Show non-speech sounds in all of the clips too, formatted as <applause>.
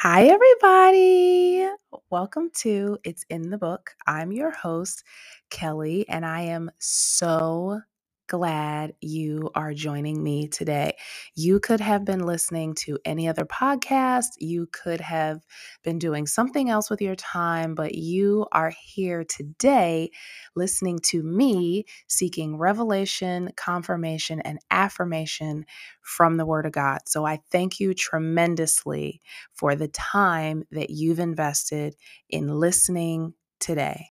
Hi, everybody. Welcome to It's in the Book. I'm your host, Kelly, and I am so glad you are joining me today. You could have been listening to any other podcast, you could have been doing something else with your time, but you are here today listening to me seeking revelation, confirmation, and affirmation from the Word of God. So I thank you tremendously for the time that you've invested in listening today.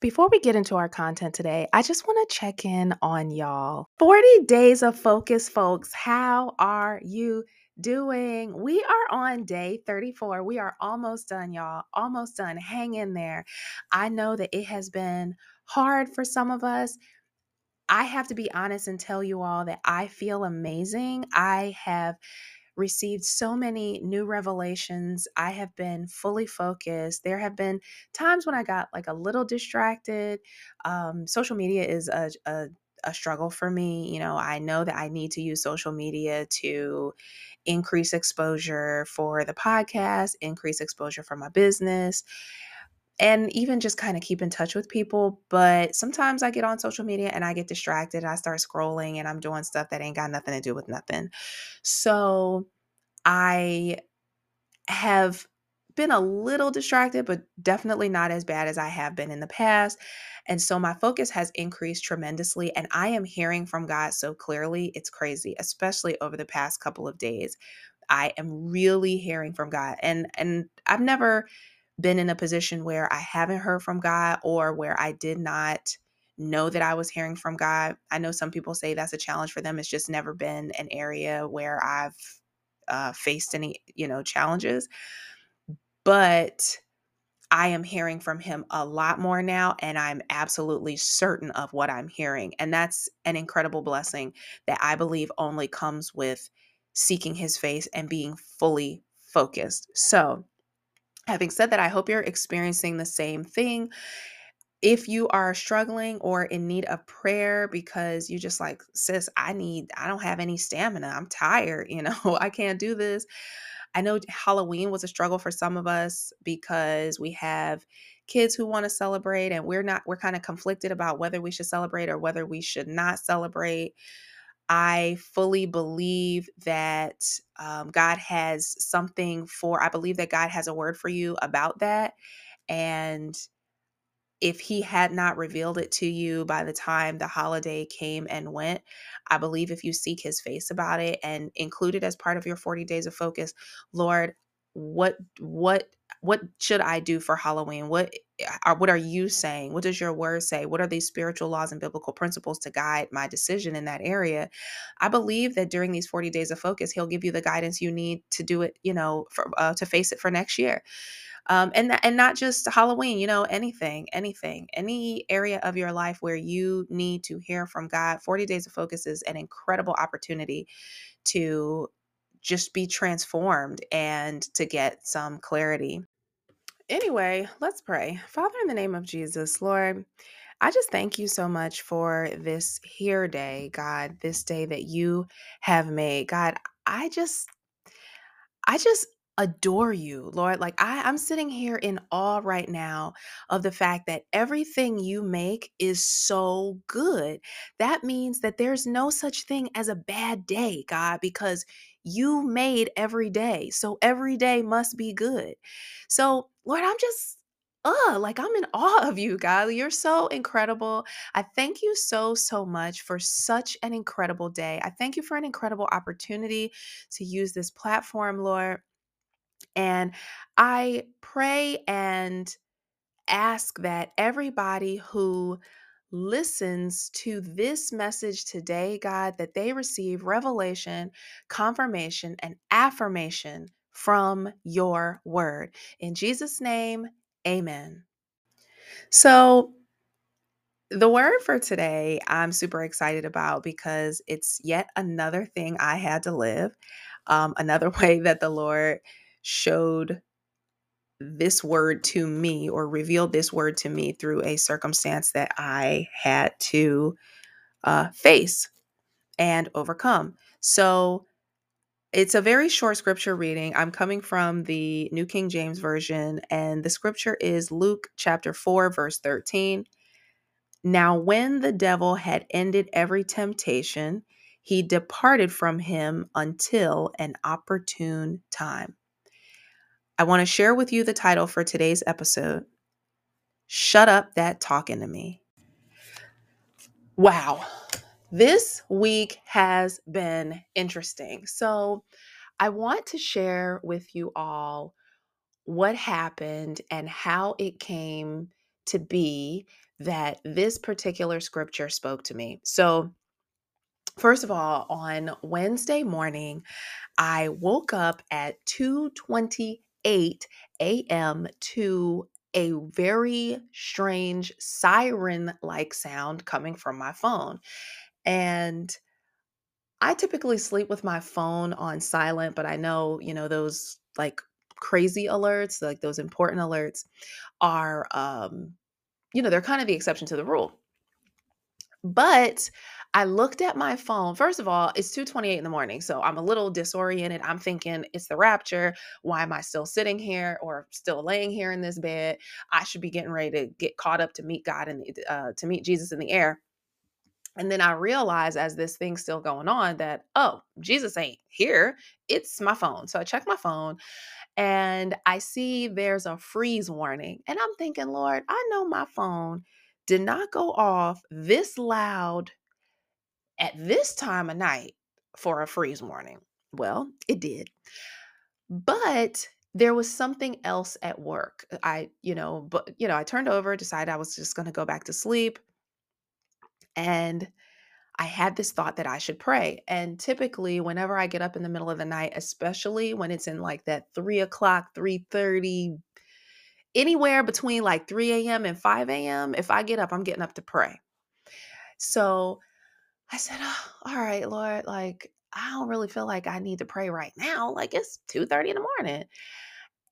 Before we get into our content today, I just want to check in on y'all. 40 days of focus, folks. How are you doing? We are on day 34. We are almost done, y'all. Almost done. Hang in there. I know that it has been hard for some of us. I have to be honest and tell you all that I feel amazing. I have received so many new revelations. I have been fully focused. There have been times when I got like a little distracted. Um, social media is a, a a struggle for me. You know, I know that I need to use social media to increase exposure for the podcast, increase exposure for my business and even just kind of keep in touch with people. But sometimes I get on social media and I get distracted. I start scrolling and I'm doing stuff that ain't got nothing to do with nothing. So I have been a little distracted, but definitely not as bad as I have been in the past. And so my focus has increased tremendously. And I am hearing from God so clearly. It's crazy, especially over the past couple of days. I am really hearing from God. And and I've never been in a position where I haven't heard from God or where I did not know that I was hearing from God. I know some people say that's a challenge for them. It's just never been an area where I've uh, faced any, you know, challenges. But I am hearing from him a lot more now, and I'm absolutely certain of what I'm hearing. And that's an incredible blessing that I believe only comes with seeking his face and being fully focused. So, Having said that, I hope you're experiencing the same thing. If you are struggling or in need of prayer because you just like, sis, I need, I don't have any stamina. I'm tired, you know, <laughs> I can't do this. I know Halloween was a struggle for some of us because we have kids who want to celebrate and we're not, we're kind of conflicted about whether we should celebrate or whether we should not celebrate. I fully believe that um, God has something for, I believe that God has a word for you about that. And if He had not revealed it to you by the time the holiday came and went, I believe if you seek His face about it and include it as part of your 40 days of focus, Lord, what, what, what should I do for Halloween? What are, what are you saying? What does your word say? What are these spiritual laws and biblical principles to guide my decision in that area? I believe that during these 40 days of focus, he'll give you the guidance you need to do it, you know, for, uh, to face it for next year. Um, and and not just Halloween, you know, anything, anything, any area of your life where you need to hear from God. Forty Days of Focus is an incredible opportunity to just be transformed and to get some clarity anyway, let's pray. Father, in the name of Jesus, Lord, I just thank you so much for this here day, God, this day that you have made. God, I just, I just adore you, Lord. Like I, I'm sitting here in awe right now of the fact that everything you make is so good. That means that there's no such thing as a bad day, God, because you made every day. So every day must be good. So, Lord, I'm just uh like I'm in <laughs> awe of you, God. You're so incredible. I thank you so so much for such an incredible day. I thank you for an incredible opportunity to use this platform, Lord. And I pray and ask that everybody who listens to this message today, God, that they receive revelation, confirmation, and affirmation from your word. In Jesus' name, amen. So, the word for today, I'm super excited about because it's yet another thing I had to live, um, another <laughs> way that the Lord showed this word to me or revealed this word to me through a circumstance that I had to uh, face and overcome. So, It's a very short scripture reading. I'm coming from the New King James Version, and the scripture is Luke chapter 4, verse 13. Now, when the devil had ended every temptation, he departed from him until an opportune time. I want to share with you the title for today's episode Shut Up That Talking to Me. Wow, this week has been interesting. So, I want to share with you all what happened and how it came to be that this particular scripture spoke to me. So, first of all, on Wednesday morning, I woke up at 2:28 a.m. to a very strange siren-like sound coming from my phone. And I typically sleep with my phone on silent, but I know, you know, those like crazy alerts, like those important alerts are um you know, they're kind of the exception to the rule. But I looked at my phone. First of all, it's 2:28 in the morning, so I'm a little disoriented. I'm thinking it's the rapture. Why am I still sitting here or still laying here in this bed? I should be getting ready to get caught up to meet God and uh, to meet Jesus in the air. And then I realize as this thing's still going on that, oh, Jesus ain't here. It's my phone. So I check my phone and I see there's a freeze warning. And I'm thinking, Lord, I know my phone did not go off this loud at this time of night for a freeze warning. Well, it did. But there was something else at work. I, you know, but you know, I turned over, decided I was just going to go back to sleep. And I had this thought that I should pray. And typically, whenever I get up in the middle of the night, especially when it's in like that three o'clock, three thirty, anywhere between like 3 a.m. and 5 a.m., if I get up, I'm getting up to pray. So I said, oh, all right, Lord, like I don't really feel like I need to pray right now. Like it's 2 30 in the morning.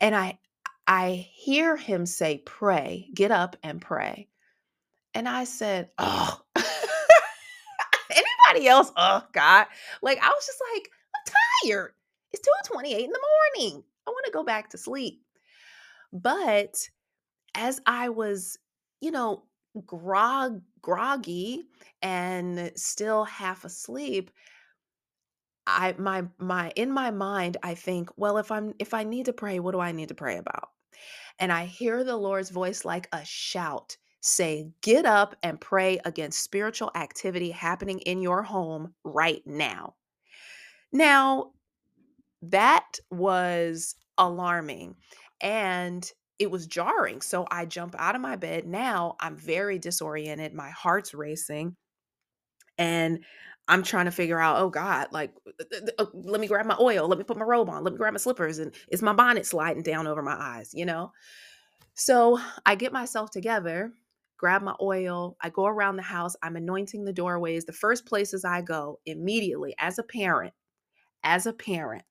And I I hear him say, pray, get up and pray. And I said, oh, <laughs> anybody else, oh God. Like I was just like, I'm tired. It's 2:28 in the morning. I want to go back to sleep. But as I was, you know, grog groggy and still half asleep, I my my in my mind I think, well, if I'm if I need to pray, what do I need to pray about? And I hear the Lord's voice like a shout say, Get up and pray against spiritual activity happening in your home right now. Now, that was alarming and it was jarring. So I jump out of my bed. Now I'm very disoriented. My heart's racing. And I'm trying to figure out, oh God, like, uh, uh, let me grab my oil. Let me put my robe on. Let me grab my slippers. And is my bonnet sliding down over my eyes, you know? So I get myself together grab my oil. I go around the house. I'm anointing the doorways. The first places I go immediately as a parent, as a parent,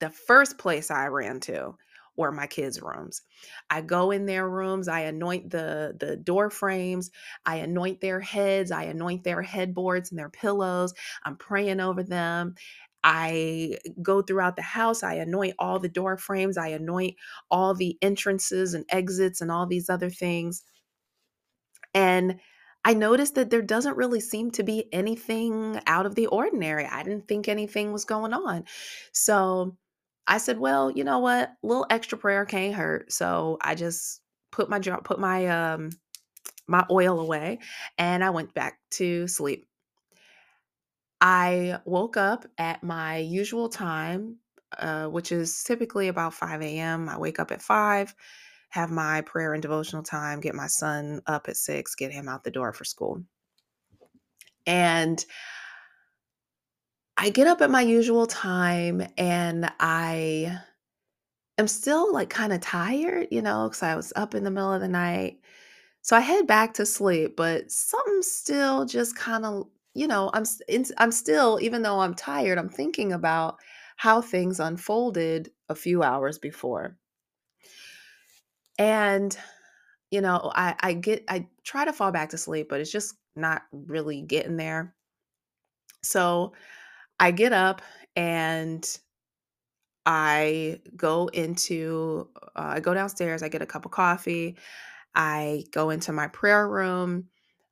the first place I ran to were my kids' rooms. I go in their rooms, I anoint the the door frames, I anoint their heads, I anoint their headboards and their pillows. I'm praying over them. I go throughout the house, I anoint all the door frames, I anoint all the entrances and exits and all these other things. And I noticed that there doesn't really seem to be anything out of the ordinary. I didn't think anything was going on. So I said, well, you know what? A little extra prayer can't hurt. So I just put my put my um my oil away and I went back to sleep. I woke up at my usual time, uh, which is typically about 5 a.m. I wake up at 5 have my prayer and devotional time, get my son up at six, get him out the door for school. And I get up at my usual time and I am still like kind of tired, you know, because I was up in the middle of the night. So I head back to sleep, but something still just kind of, you know, I'm I'm still even though I'm tired, I'm thinking about how things unfolded a few hours before. And, you know, I, I get, I try to fall back to sleep, but it's just not really getting there. So I get up and I go into, uh, I go downstairs, I get a cup of coffee, I go into my prayer room,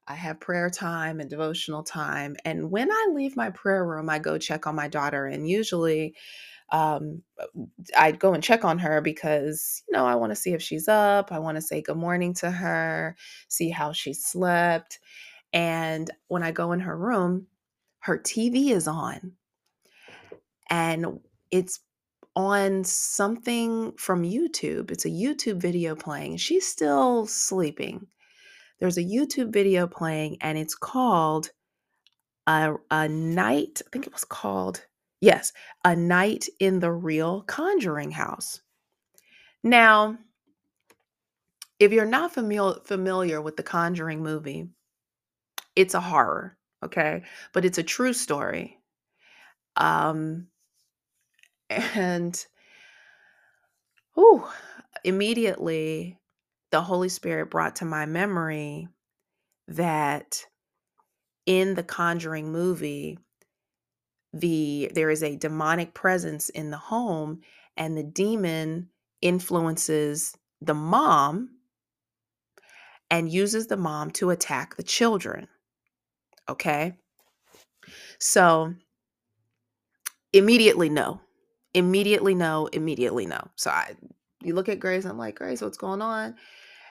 I have prayer time and devotional time. And when I leave my prayer room, I go check on my daughter. And usually, um, I'd go and check on her because, you know, I want to see if she's up. I want to say good morning to her, see how she slept. And when I go in her room, her TV is on and it's on something from YouTube. It's a YouTube video playing. She's still sleeping. There's a YouTube video playing and it's called a, a night, I think it was called, yes, A Night in the Real Conjuring House. Now, if you're not familiar familiar with the Conjuring movie, it's a horror, okay? But it's a true story. Um and whew, immediately the Holy Spirit brought to my memory that in the Conjuring movie, the there is a demonic presence in the home and the demon influences the mom and uses the mom to attack the children. Okay? So immediately no. Immediately no, immediately no. So I you look at Grace, I'm like, Grace, what's going on?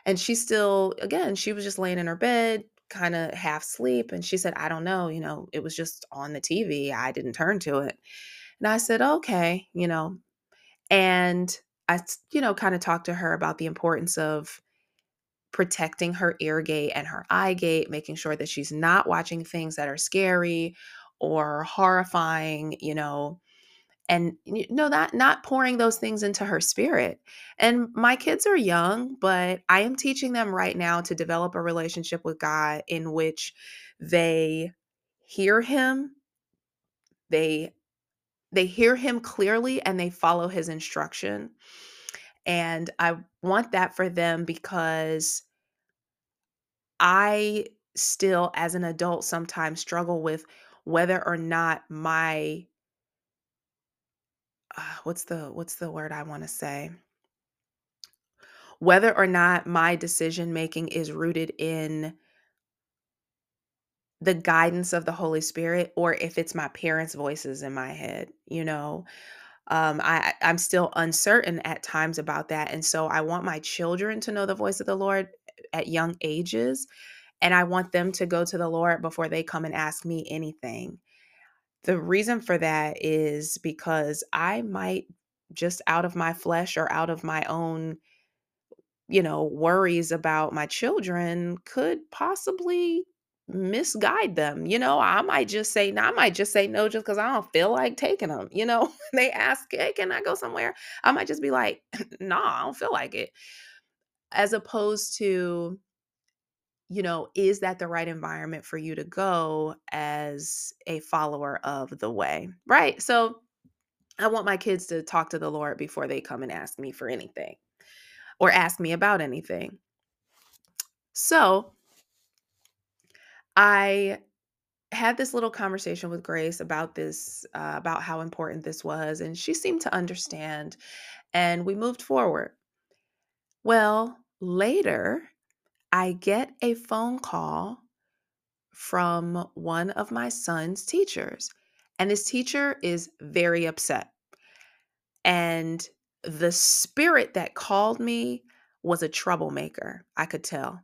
And she still, again, she was just laying in her bed, kind of half sleep. And she said, I don't know, you know, it was just on the TV. I didn't turn to it. And I said, okay, you know, and I, you know, kind of talked to her about the importance of protecting her ear gate and her eye gate, making sure that she's not watching things that are scary or horrifying, you know, and you know that not pouring those things into her spirit and my kids are young but i am teaching them right now to develop a relationship with god in which they hear him they they hear him clearly and they follow his instruction and i want that for them because i still as an adult sometimes struggle with whether or not my uh, what's the what's the word I want to say? Whether or not my decision making is rooted in the guidance of the Holy Spirit or if it's my parents' voices in my head, you know. Um, I I'm still uncertain at times about that, and so I want my children to know the voice of the Lord at young ages, and I want them to go to the Lord before they come and ask me anything. The reason for that is because I might just out of my flesh or out of my own, you know, worries about my children could possibly misguide them. You know, I might just say, no, I might just say no just because I don't feel like taking them. You know, <laughs> they ask, hey, can I go somewhere? I might just be like, no, <laughs> nah, I don't feel like it. As opposed to, you know, is that the right environment for you to go as a follower of the way? Right. So I want my kids to talk to the Lord before they come and ask me for anything or ask me about anything. So I had this little conversation with Grace about this, uh, about how important this was, and she seemed to understand, and we moved forward. Well, later, I get a phone call from one of my son's teachers, and this teacher is very upset. And the spirit that called me was a troublemaker, I could tell.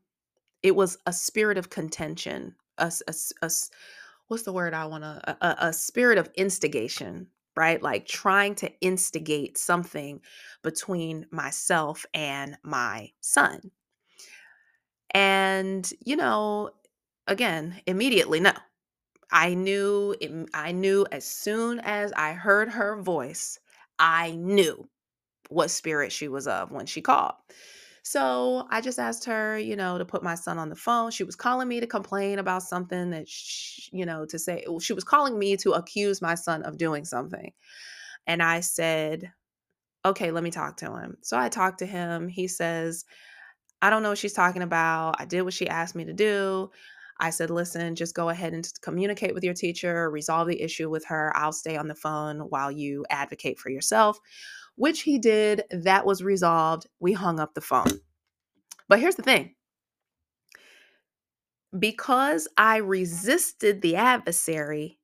It was a spirit of contention, a, a, a what's the word I want to, a, a spirit of instigation, right? Like trying to instigate something between myself and my son. And, you know, again, immediately, no. I knew, I knew as soon as I heard her voice, I knew what spirit she was of when she called. So I just asked her, you know, to put my son on the phone. She was calling me to complain about something that, she, you know, to say, she was calling me to accuse my son of doing something. And I said, okay, let me talk to him. So I talked to him. He says, I don't know what she's talking about. I did what she asked me to do. I said, listen, just go ahead and communicate with your teacher, resolve the issue with her. I'll stay on the phone while you advocate for yourself, which he did. That was resolved. We hung up the phone. But here's the thing because I resisted the adversary,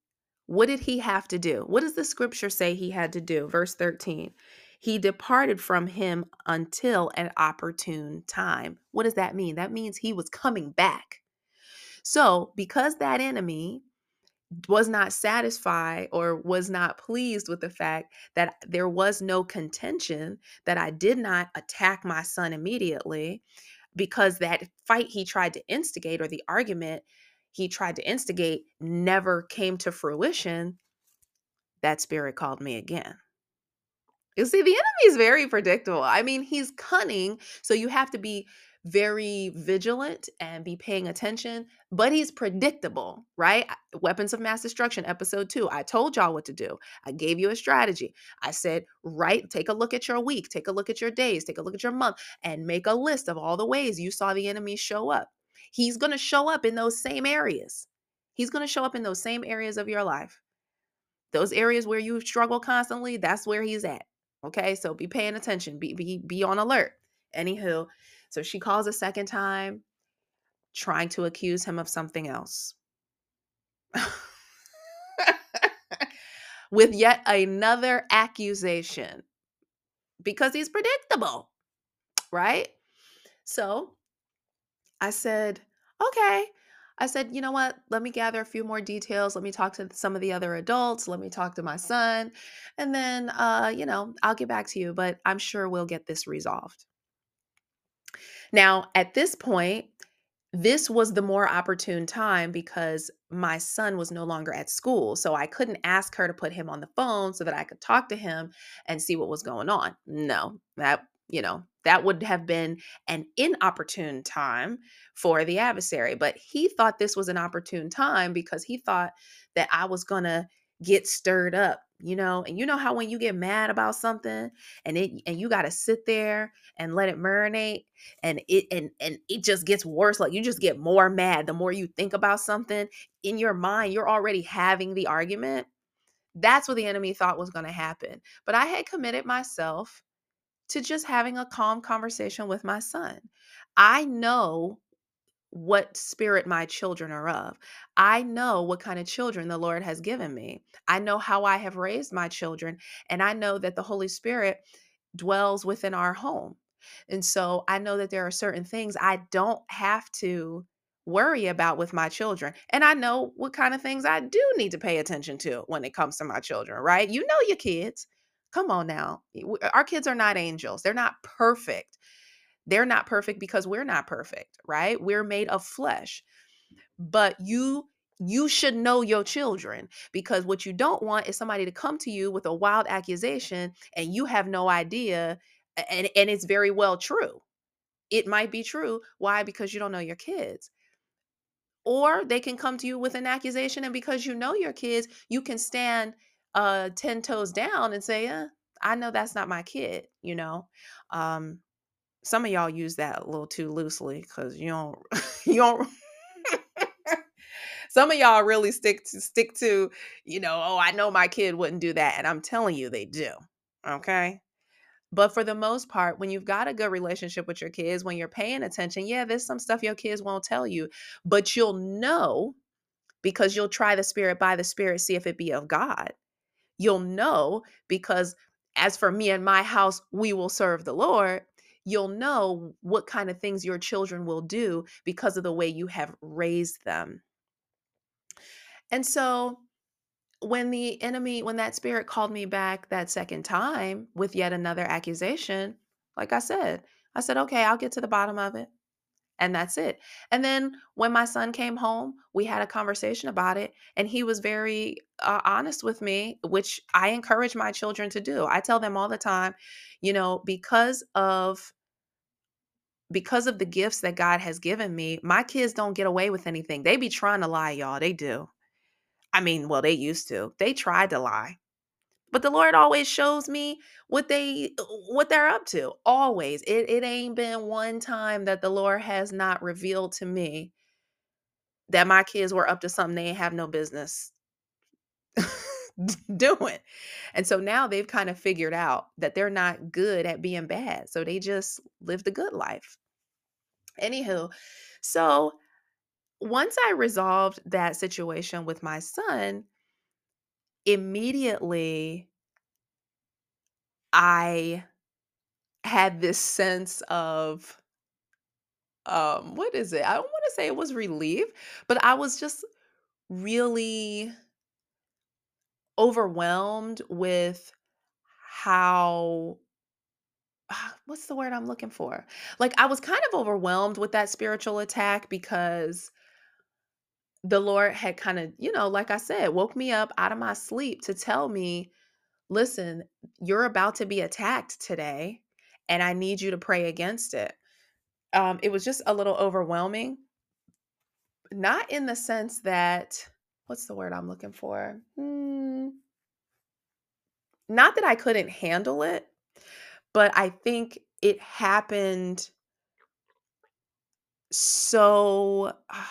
what did he have to do? What does the scripture say he had to do? Verse 13. He departed from him until an opportune time. What does that mean? That means he was coming back. So, because that enemy was not satisfied or was not pleased with the fact that there was no contention, that I did not attack my son immediately, because that fight he tried to instigate or the argument he tried to instigate never came to fruition, that spirit called me again. You see, the enemy is very predictable. I mean, he's cunning. So you have to be very vigilant and be paying attention, but he's predictable, right? Weapons of Mass Destruction, episode two. I told y'all what to do. I gave you a strategy. I said, right, take a look at your week, take a look at your days, take a look at your month, and make a list of all the ways you saw the enemy show up. He's going to show up in those same areas. He's going to show up in those same areas of your life. Those areas where you struggle constantly, that's where he's at. Okay, so be paying attention, be be be on alert. Anywho, so she calls a second time, trying to accuse him of something else. <laughs> With yet another accusation because he's predictable, right? So I said, okay. I said, you know what? Let me gather a few more details. Let me talk to some of the other adults. Let me talk to my son. And then, uh, you know, I'll get back to you, but I'm sure we'll get this resolved. Now, at this point, this was the more opportune time because my son was no longer at school. So I couldn't ask her to put him on the phone so that I could talk to him and see what was going on. No, that, you know, that would have been an inopportune time for the adversary. But he thought this was an opportune time because he thought that I was going to get stirred up you know and you know how when you get mad about something and it and you got to sit there and let it marinate and it and and it just gets worse like you just get more mad the more you think about something in your mind you're already having the argument that's what the enemy thought was going to happen but i had committed myself to just having a calm conversation with my son i know what spirit my children are of. I know what kind of children the Lord has given me. I know how I have raised my children, and I know that the Holy Spirit dwells within our home. And so I know that there are certain things I don't have to worry about with my children. And I know what kind of things I do need to pay attention to when it comes to my children, right? You know your kids. Come on now. Our kids are not angels, they're not perfect. They're not perfect because we're not perfect, right? We're made of flesh. But you you should know your children because what you don't want is somebody to come to you with a wild accusation and you have no idea and and it's very well true. It might be true. Why? Because you don't know your kids. Or they can come to you with an accusation and because you know your kids, you can stand uh 10 toes down and say, eh, I know that's not my kid, you know. Um some of y'all use that a little too loosely because you don't <laughs> you don't <laughs> some of y'all really stick to stick to you know oh i know my kid wouldn't do that and i'm telling you they do okay but for the most part when you've got a good relationship with your kids when you're paying attention yeah there's some stuff your kids won't tell you but you'll know because you'll try the spirit by the spirit see if it be of god you'll know because as for me and my house we will serve the lord you'll know what kind of things your children will do because of the way you have raised them. And so when the enemy, when that spirit called me back that second time with yet another accusation, like I said, I said, okay, I'll get to the bottom of it. And that's it. And then when my son came home, we had a conversation about it. And he was very uh, honest with me, which I encourage my children to do. I tell them all the time, you know, because of because of the gifts that God has given me, my kids don't get away with anything. They be trying to lie, y'all. They do. I mean, well, they used to. They tried to lie. But the Lord always shows me what they uh, what they're up to. Always. It it ain't been one time that the Lord has not revealed to me that my kids were up to something they have no business <laughs> doing. And so now they've kind of figured out that they're not good at being bad. So they just live the good life. Anywho, so once I resolved that situation with my son, immediately I had this sense of um what is it? I don't want to say it was relief, but I was just really overwhelmed with how what's the word I'm looking for? Like I was kind of overwhelmed with that spiritual attack because the Lord had kind of, you know, like I said, woke me up out of my sleep to tell me, listen, you're about to be attacked today, and I need you to pray against it. Um, it was just a little overwhelming. Not in the sense that, what's the word I'm looking for? Hmm, not that I couldn't handle it, but I think it happened so. Uh,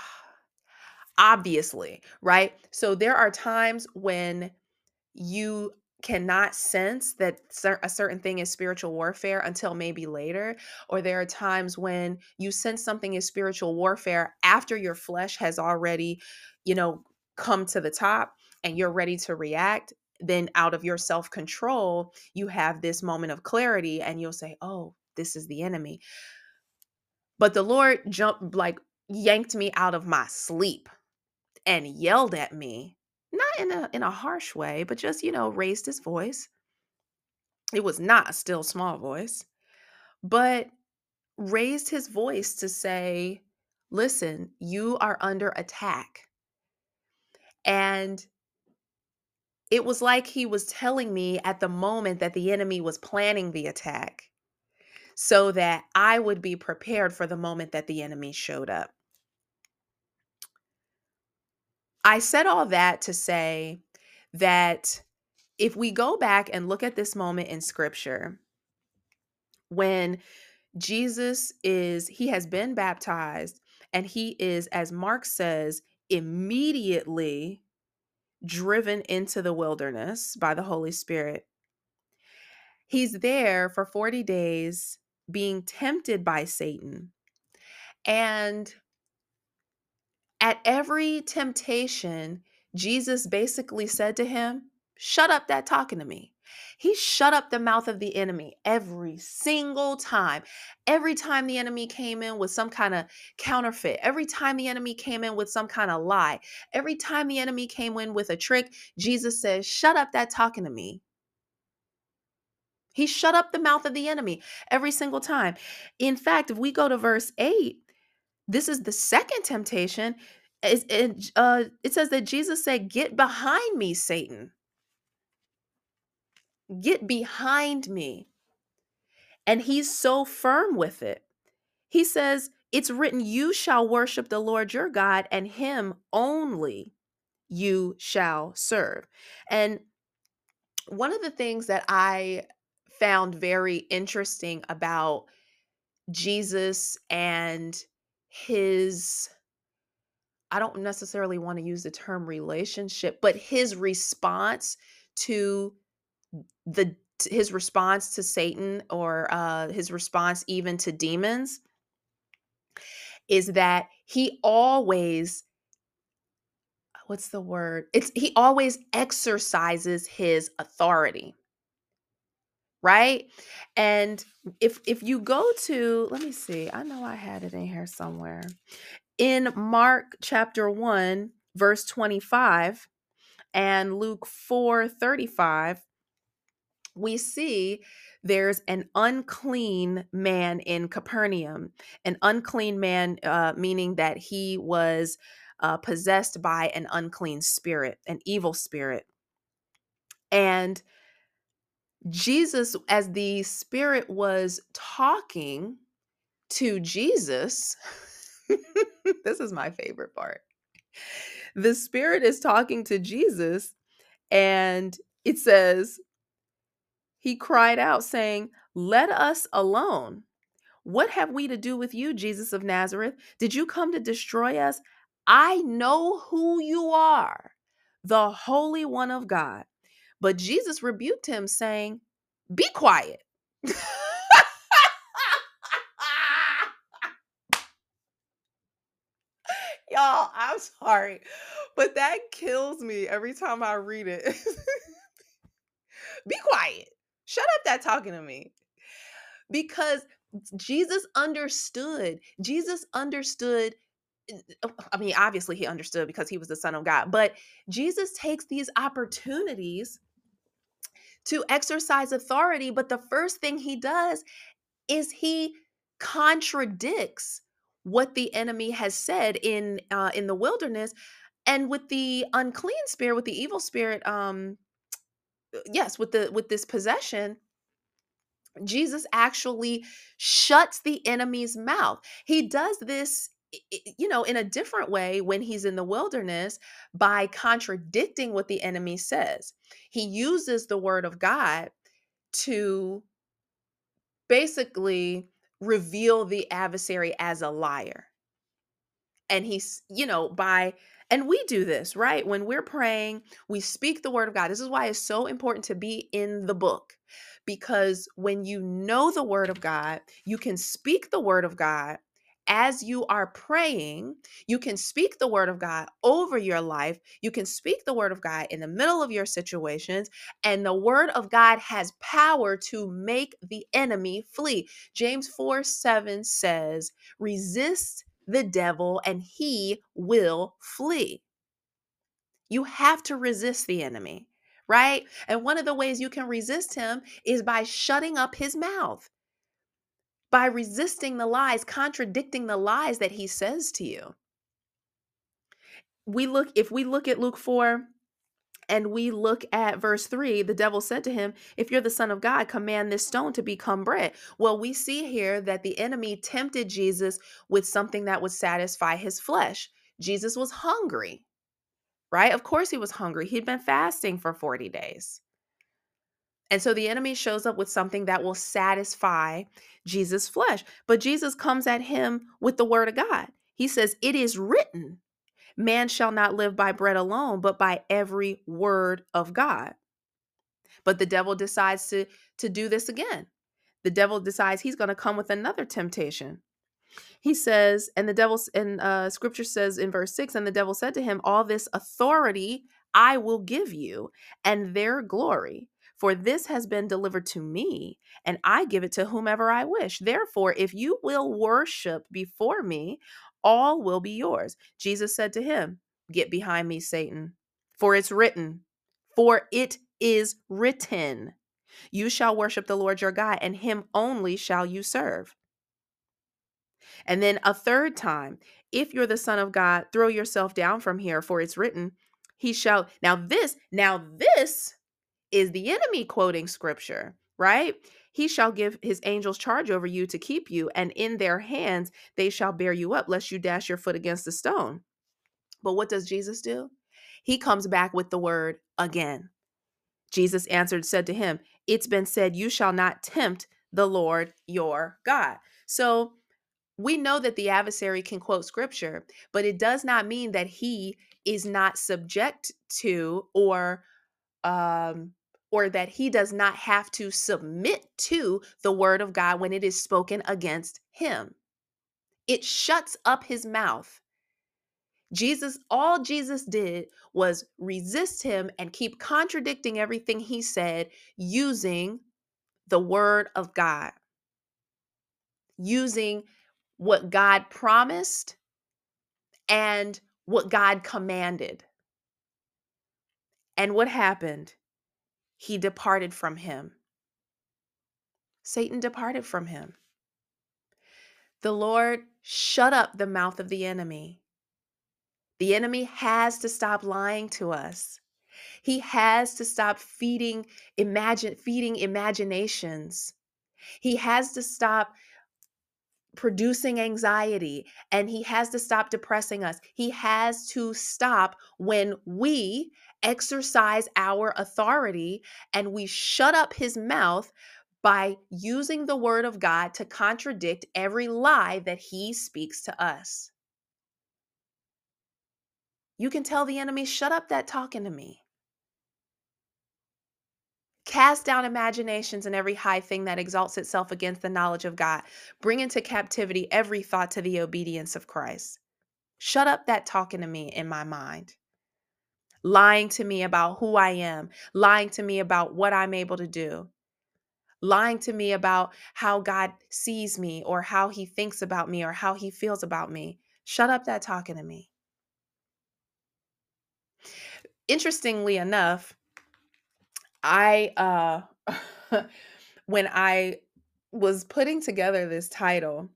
obviously, right? So there are times when you cannot sense that a certain thing is spiritual warfare until maybe later or there are times when you sense something is spiritual warfare after your flesh has already you know come to the top and you're ready to react then out of your self-control you have this moment of clarity and you'll say oh this is the enemy but the lord jumped like yanked me out of my sleep and yelled at me, not in a in a harsh way, but just, you know, raised his voice. It was not a still small voice, but raised his voice to say, "Listen, you are under attack." And it was like he was telling me at the moment that the enemy was planning the attack so that I would be prepared for the moment that the enemy showed up. I said all that to say that if we go back and look at this moment in scripture, when Jesus is, he has been baptized and he is, as Mark says, immediately driven into the wilderness by the Holy Spirit. He's there for 40 days being tempted by Satan. And at every temptation, Jesus basically said to him, Shut up that talking to me. He shut up the mouth of the enemy every single time. Every time the enemy came in with some kind of counterfeit, every time the enemy came in with some kind of lie, every time the enemy came in with a trick, Jesus says, Shut up that talking to me. He shut up the mouth of the enemy every single time. In fact, if we go to verse 8, this is the second temptation. It, uh, it says that Jesus said, Get behind me, Satan. Get behind me. And he's so firm with it. He says, It's written, You shall worship the Lord your God, and him only you shall serve. And one of the things that I found very interesting about Jesus and his I don't necessarily want to use the term relationship, but his response to the his response to Satan or uh his response even to demons is that he always what's the word? It's he always exercises his authority right? And if if you go to let me see i know i had it in here somewhere. In mark chapter 1 verse 25 and luke 4 35 we see there's an unclean man in capernaum. An unclean man uh, meaning that he was uh, possessed by an unclean spirit an evil spirit. And Jesus, as the Spirit was talking to Jesus, <laughs> this is my favorite part. The Spirit is talking to Jesus, and it says, He cried out, saying, Let us alone. What have we to do with you, Jesus of Nazareth? Did you come to destroy us? I know who you are, the Holy One of God. But Jesus rebuked him, saying, Be quiet. <laughs> Y'all, I'm sorry, but that kills me every time I read it. <laughs> Be quiet. Shut up that talking to me. Because Jesus understood. Jesus understood uh, I mean, obviously he understood because he was the son of God, but Jesus takes these opportunities to exercise authority, but the first thing he does is he contradicts what the enemy has said in uh, in the wilderness and with the unclean spirit with the evil spirit um yes with the with this possession Jesus actually shuts the enemy's mouth. He does this you know in a different way when he's in the wilderness by contradicting what the enemy says. He uses the word of God to basically reveal the adversary as a liar. And he's, you know, by and we do this, right? When we're praying, we speak the word of God. This is why it's so important to be in the book. Because when you know the word of God, you can speak the word of God as you are praying, you can speak the word of God over your life. You can speak the word of God in the middle of your situations, and the word of God has power to make the enemy flee. James 4 7 says, Resist the devil, and he will flee. You have to resist the enemy, right? And one of the ways you can resist him is by shutting up his mouth by resisting the lies, contradicting the lies that he says to you. We look if we look at Luke 4 and we look at verse 3, the devil said to him, If you're the Son of God, command this stone to become bread. Well, we see here that the enemy tempted Jesus with something that would satisfy his flesh. Jesus was hungry, right? Of course, he was hungry. He'd been fasting for 40 days. And so the enemy shows up with something that will satisfy Jesus' flesh. But Jesus comes at him with the word of God. He says, It is written, man shall not live by bread alone, but by every word of God. But the devil decides to, to do this again. The devil decides he's going to come with another temptation. He says, and the devil, and uh, scripture says in verse 6, and the devil said to him, All this authority I will give you, and their glory for this has been delivered to me, and I give it to whomever I wish. Therefore, if you will worship before me, all will be yours. Jesus said to him, Get behind me, Satan, for it's written, for it is written, You shall worship the Lord your God, and him only shall you serve. And then a third time, if you're the Son of God, throw yourself down from here, for it's written, He shall. Now, this, now, this is the enemy quoting scripture, right? He shall give his angels charge over you to keep you, and in their hands they shall bear you up, lest you dash your foot against a stone. But what does Jesus do? He comes back with the word again. Jesus answered, said to him, It's been said, You shall not tempt the Lord your God. So we know that the adversary can quote scripture, but it does not mean that he is not subject to or um or that he does not have to submit to the word of God when it is spoken against him. It shuts up his mouth. Jesus, all Jesus did was resist him and keep contradicting everything he said using the word of God, using what God promised and what God commanded. And what happened? He departed from him. Satan departed from him. The Lord shut up the mouth of the enemy. The enemy has to stop lying to us. He has to stop feeding imagine feeding imaginations. He has to stop producing anxiety and he has to stop depressing us. He has to stop when we exercise our authority and we shut up his mouth by using the word of God to contradict every lie that he speaks to us. You can tell the enemy, shut up that talking to me. Cast down imaginations and every high thing that exalts itself against the knowledge of God. Bring into captivity every thought to the obedience of Christ. Shut up that talking to me in my mind. Lying to me about who I am, lying to me about what I'm able to do, lying to me about how God sees me or how he thinks about me or how he feels about me. Shut up that talking to me. Interestingly enough, I uh <laughs> when I was putting together this title,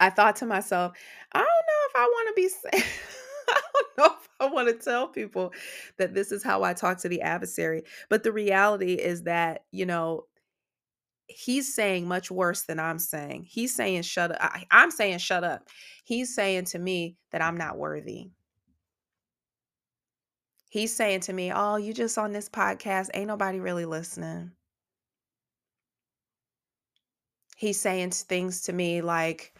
I thought to myself, I don't know if I want to be <laughs> I don't know I want to tell people that this is how I talk to the adversary. But the reality is that, you know, he's saying much worse than I'm saying. He's saying shut up. I, I'm saying shut up. He's saying to me that I'm not worthy. He's saying to me, "Oh, you just on this podcast, ain't nobody really listening." He's saying things to me like,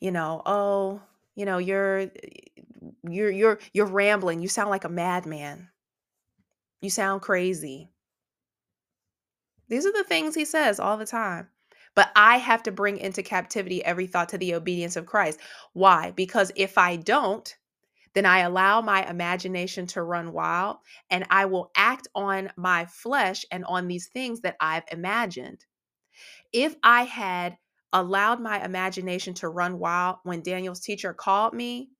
you know, "Oh, you know, you're you're you're you're rambling. You sound like a madman. You sound crazy." These are the things he says all the time. But I have to bring into captivity every thought to the obedience of Christ. Why? Because if I don't, then I allow my imagination to run wild and I will act on my flesh and on these things that I've imagined. If I had allowed my imagination to run wild when Daniel's teacher called me,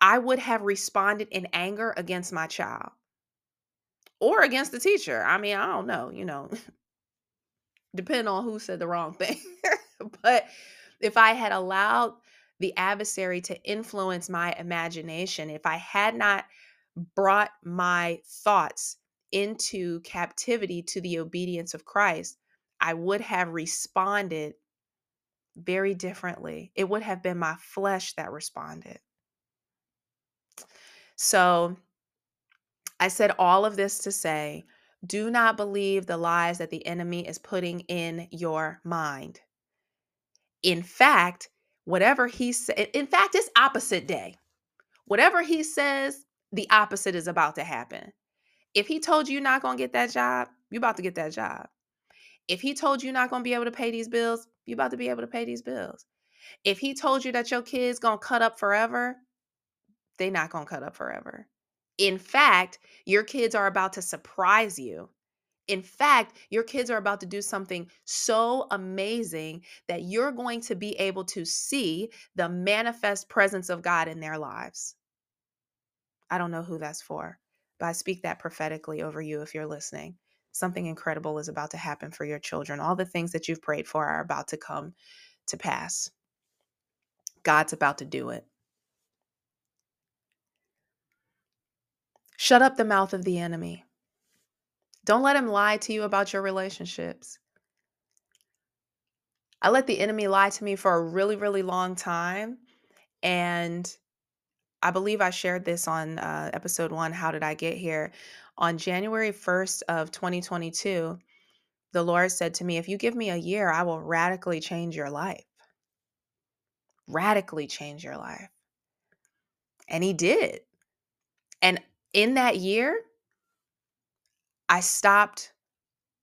I would have responded in anger against my child or against the teacher. I mean, I don't know, you know, <laughs> depending on who said the wrong thing. <laughs> but if I had allowed the adversary to influence my imagination, if I had not brought my thoughts into captivity to the obedience of Christ, I would have responded very differently. It would have been my flesh that responded. So I said all of this to say do not believe the lies that the enemy is putting in your mind. In fact, whatever he said, in fact, it's opposite day. Whatever he says, the opposite is about to happen. If he told you you're not going to get that job, you're about to get that job. If he told you not going to be able to pay these bills, you're about to be able to pay these bills. If he told you that your kids going to cut up forever, they're not going to cut up forever. In fact, your kids are about to surprise you. In fact, your kids are about to do something so amazing that you're going to be able to see the manifest presence of God in their lives. I don't know who that's for, but I speak that prophetically over you if you're listening. Something incredible is about to happen for your children. All the things that you've prayed for are about to come to pass. God's about to do it. Shut up the mouth of the enemy. Don't let him lie to you about your relationships. I let the enemy lie to me for a really, really long time. And I believe I shared this on uh, episode one How Did I Get Here? On January 1st of 2022, the Lord said to me, If you give me a year, I will radically change your life. Radically change your life. And He did. And in that year, I stopped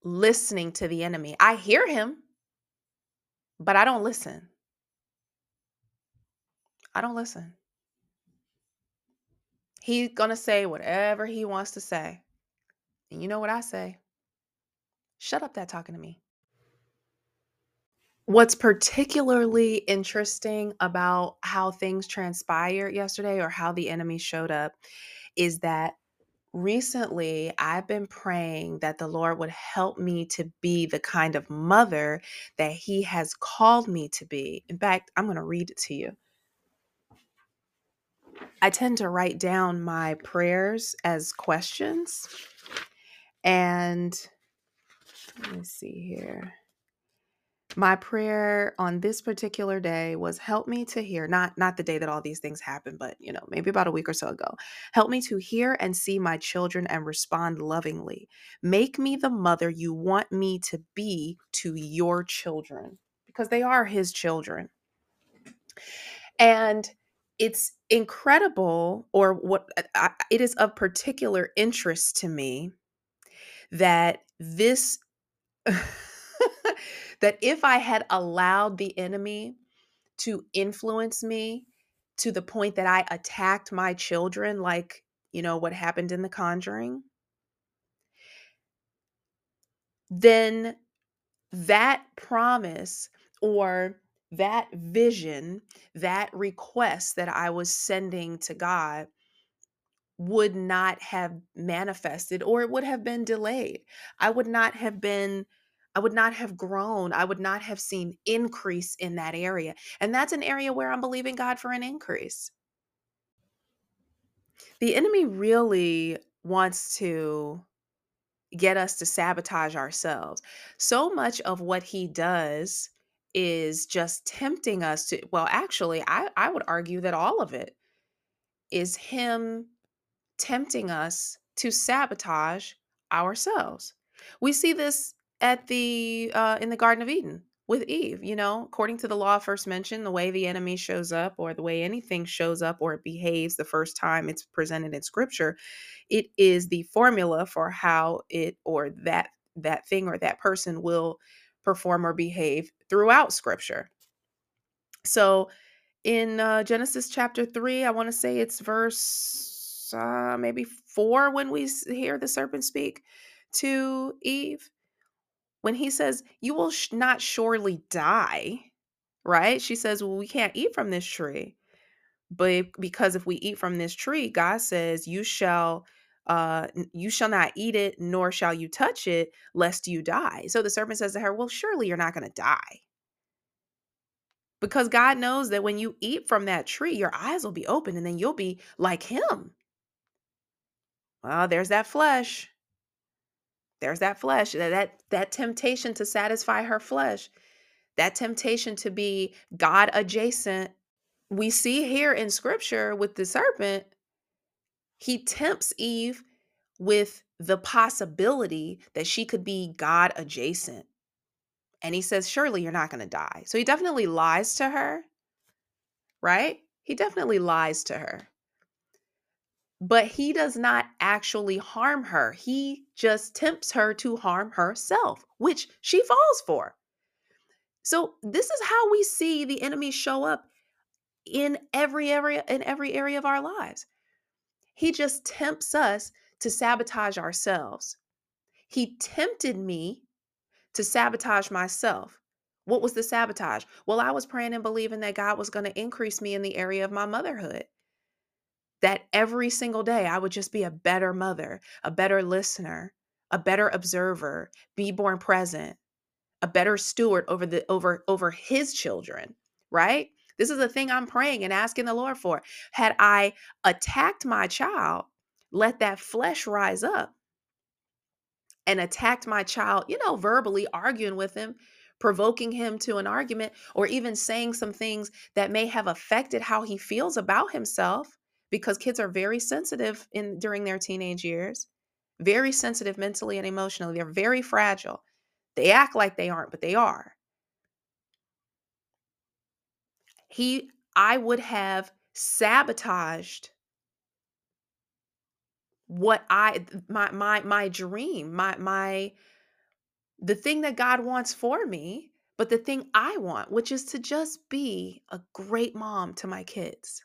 listening to the enemy. I hear him, but I don't listen. I don't listen. He's going to say whatever he wants to say. And you know what I say? Shut up that talking to me. What's particularly interesting about how things transpired yesterday or how the enemy showed up is that recently I've been praying that the Lord would help me to be the kind of mother that He has called me to be. In fact, I'm going to read it to you. I tend to write down my prayers as questions. And let me see here. My prayer on this particular day was help me to hear not not the day that all these things happened but you know maybe about a week or so ago. Help me to hear and see my children and respond lovingly. Make me the mother you want me to be to your children because they are his children. And it's incredible, or what uh, I, I- it is of particular interest to me that this <laughs> that if I had allowed the enemy to influence me to the point that I attacked my children, like, you know, what happened in The Conjuring, then that promise or that vision, that request that I was sending to God would not have manifested or it would have been delayed. I would not have been I would not have grown. I would not have seen increase in that area. And that's an area where I'm believing God for an increase. The enemy really wants to get us to sabotage ourselves. So much of what he does is just tempting us to well actually I I would argue that all of it is him tempting us to sabotage ourselves. We see this at the uh, in the Garden of Eden with Eve. You know, according to the law first mentioned, the way the enemy shows up, or the way anything shows up or it behaves the first time it's presented in Scripture, it is the formula for how it or that that thing or that person will perform or behave throughout Scripture. So in uh, Genesis chapter 3, I want to say it's verse uh, maybe 4 when we hear the serpent speak to Eve. When he says, You will sh- not surely die, right? She says, Well, we can't eat from this tree. But because if we eat from this tree, God says, You shall. Uh, you shall not eat it, nor shall you touch it, lest you die. So the serpent says to her, Well, surely you're not going to die because God knows that when you eat from that tree, your eyes will be open and then you'll be like him. Well, there's that flesh. There's that flesh. That that, that temptation to satisfy her flesh. That temptation to be God adjacent. We see here in scripture with the serpent, he tempts Eve with the possibility that she could be God adjacent. And he says, Surely you're not going to die. So he definitely lies to her, right? He definitely lies to her. but he does not actually harm her. He just tempts her to harm herself, which she falls for. So this is how we see the enemy show up in every area in every area of our lives. He just tempts us to sabotage ourselves. He tempted me to sabotage myself. What was the sabotage? Well, I was praying and believing that God was going to increase me in the area of my motherhood. that every single day I would just be a better mother, a better listener, a better observer, be born present, a better steward over the over over his children, right? This is the thing I'm praying and asking the Lord for. Had I attacked my child, let that flesh rise up and attacked my child, you know, verbally arguing with him, provoking him to an argument, or even saying some things that may have affected how he feels about himself, because kids are very sensitive in during their teenage years, very sensitive mentally and emotionally. They're very fragile. They act like they aren't, but they are. He, I would have sabotaged what I my my my dream, my my the thing that God wants for me, but the thing I want, which is to just be a great mom to my kids.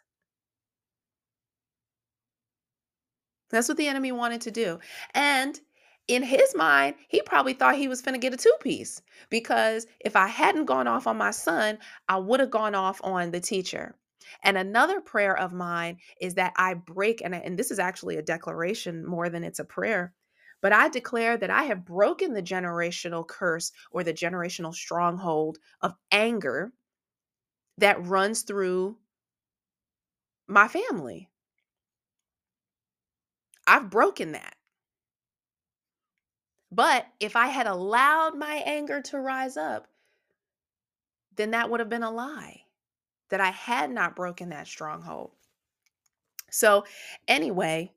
That's what the enemy wanted to do. And in his mind, he probably thought he was to get a two piece because if I hadn't gone off on my son, I would have gone off on the teacher. And another prayer of mine is that I break, and, and this is actually a declaration more than it's a prayer, but I declare that I have broken the generational curse or the generational stronghold of anger that runs through my family. I've broken that. But if I had allowed my anger to rise up, then that would have been a lie that I had not broken that stronghold. So, anyway,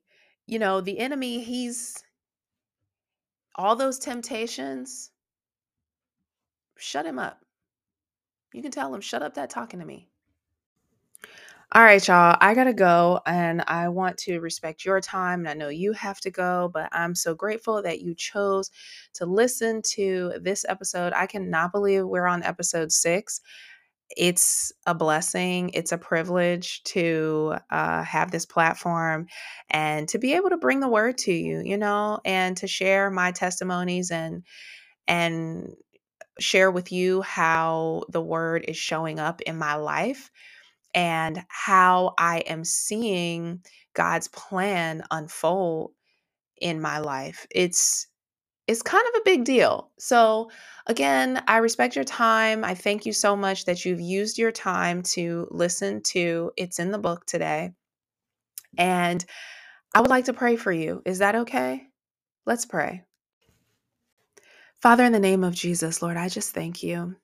you know, the enemy, he's all those temptations, shut him up. You can tell him, shut up that talking to me. All right, y'all. I gotta go and I want to respect your time. And I know you have to go, but I'm so grateful that you chose to listen to this episode. I cannot believe we're on episode six. It's a blessing, it's a privilege to uh, have this platform and to be able to bring the word to you, you know, and to share my testimonies and and share with you how the word is showing up in my life and how I am seeing God's plan unfold in my life. It's it's kind of a big deal. So, again, I respect your time. I thank you so much that you've used your time to listen to It's in the Book today. And I would like to pray for you. Is that okay? Let's pray. Father, in the name of Jesus, Lord, I just thank you.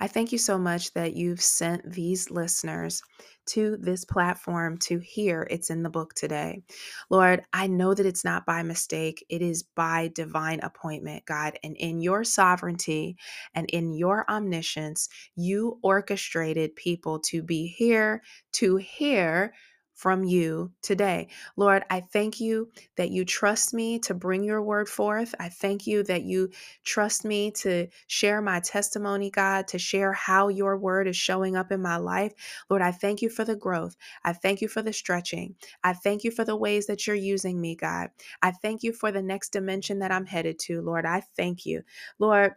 I thank you so much that you've sent these listeners to this platform to hear it's in the book today. Lord, I know that it's not by mistake, it is by divine appointment, God. And in your sovereignty and in your omniscience, you orchestrated people to be here to hear from you today. Lord, I thank you that you trust me to bring your word forth. I thank you that you trust me to share my testimony, God, to share how your word is showing up in my life. Lord, I thank you for the growth. I thank you for the stretching. I thank you for the ways that you're using me, God. I thank you for the next dimension that I'm headed to, Lord. I thank you. Lord,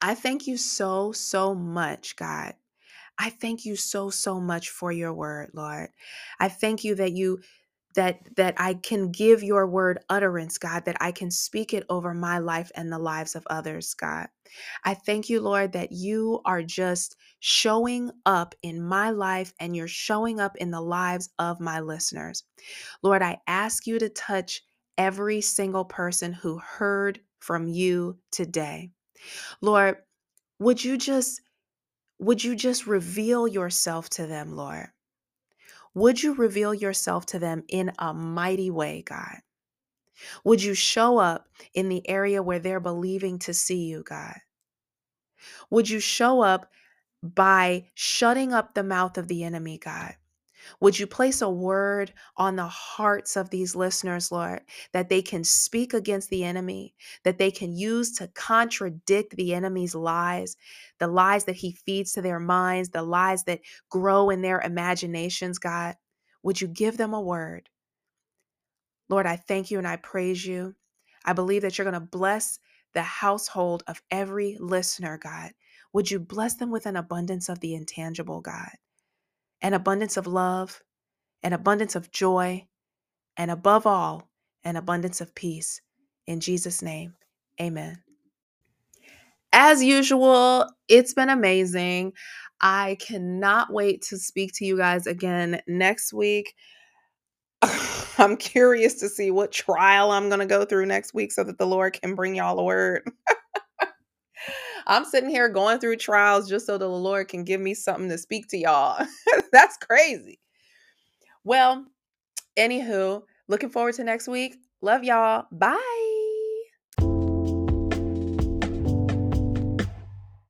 I thank you so, so much, God I thank you so so much for your word, Lord. I thank you that you that that I can give your word utterance, God, that I can speak it over my life and the lives of others, God. I thank you, Lord, that you are just showing up in my life and you're showing up in the lives of my listeners. Lord, I ask you to touch every single person who heard from you today. Lord, would you just would you just reveal yourself to them, Lord? Would you reveal yourself to them in a mighty way, God? Would you show up in the area where they're believing to see you, God? Would you show up by shutting up the mouth of the enemy, God? Would you place a word on the hearts of these listeners, Lord, that they can speak against the enemy, that they can use to contradict the enemy's lies, the lies that he feeds to their minds, the lies that grow in their imaginations, God? Would you give them a word? Lord, I thank you and I praise you. I believe that you're going to bless the household of every listener, God. Would you bless them with an abundance of the intangible, God? An abundance of love, an abundance of joy, and above all, an abundance of peace. In Jesus' name, amen. As usual, it's been amazing. I cannot wait to speak to you guys again next week. <laughs> I'm curious to see what trial I'm going to go through next week so that the Lord can bring y'all a word. <laughs> I'm sitting here going through trials just so the Lord can give me something to speak to y'all. <laughs> That's crazy. Well, anywho, looking forward to next week. Love y'all. Bye.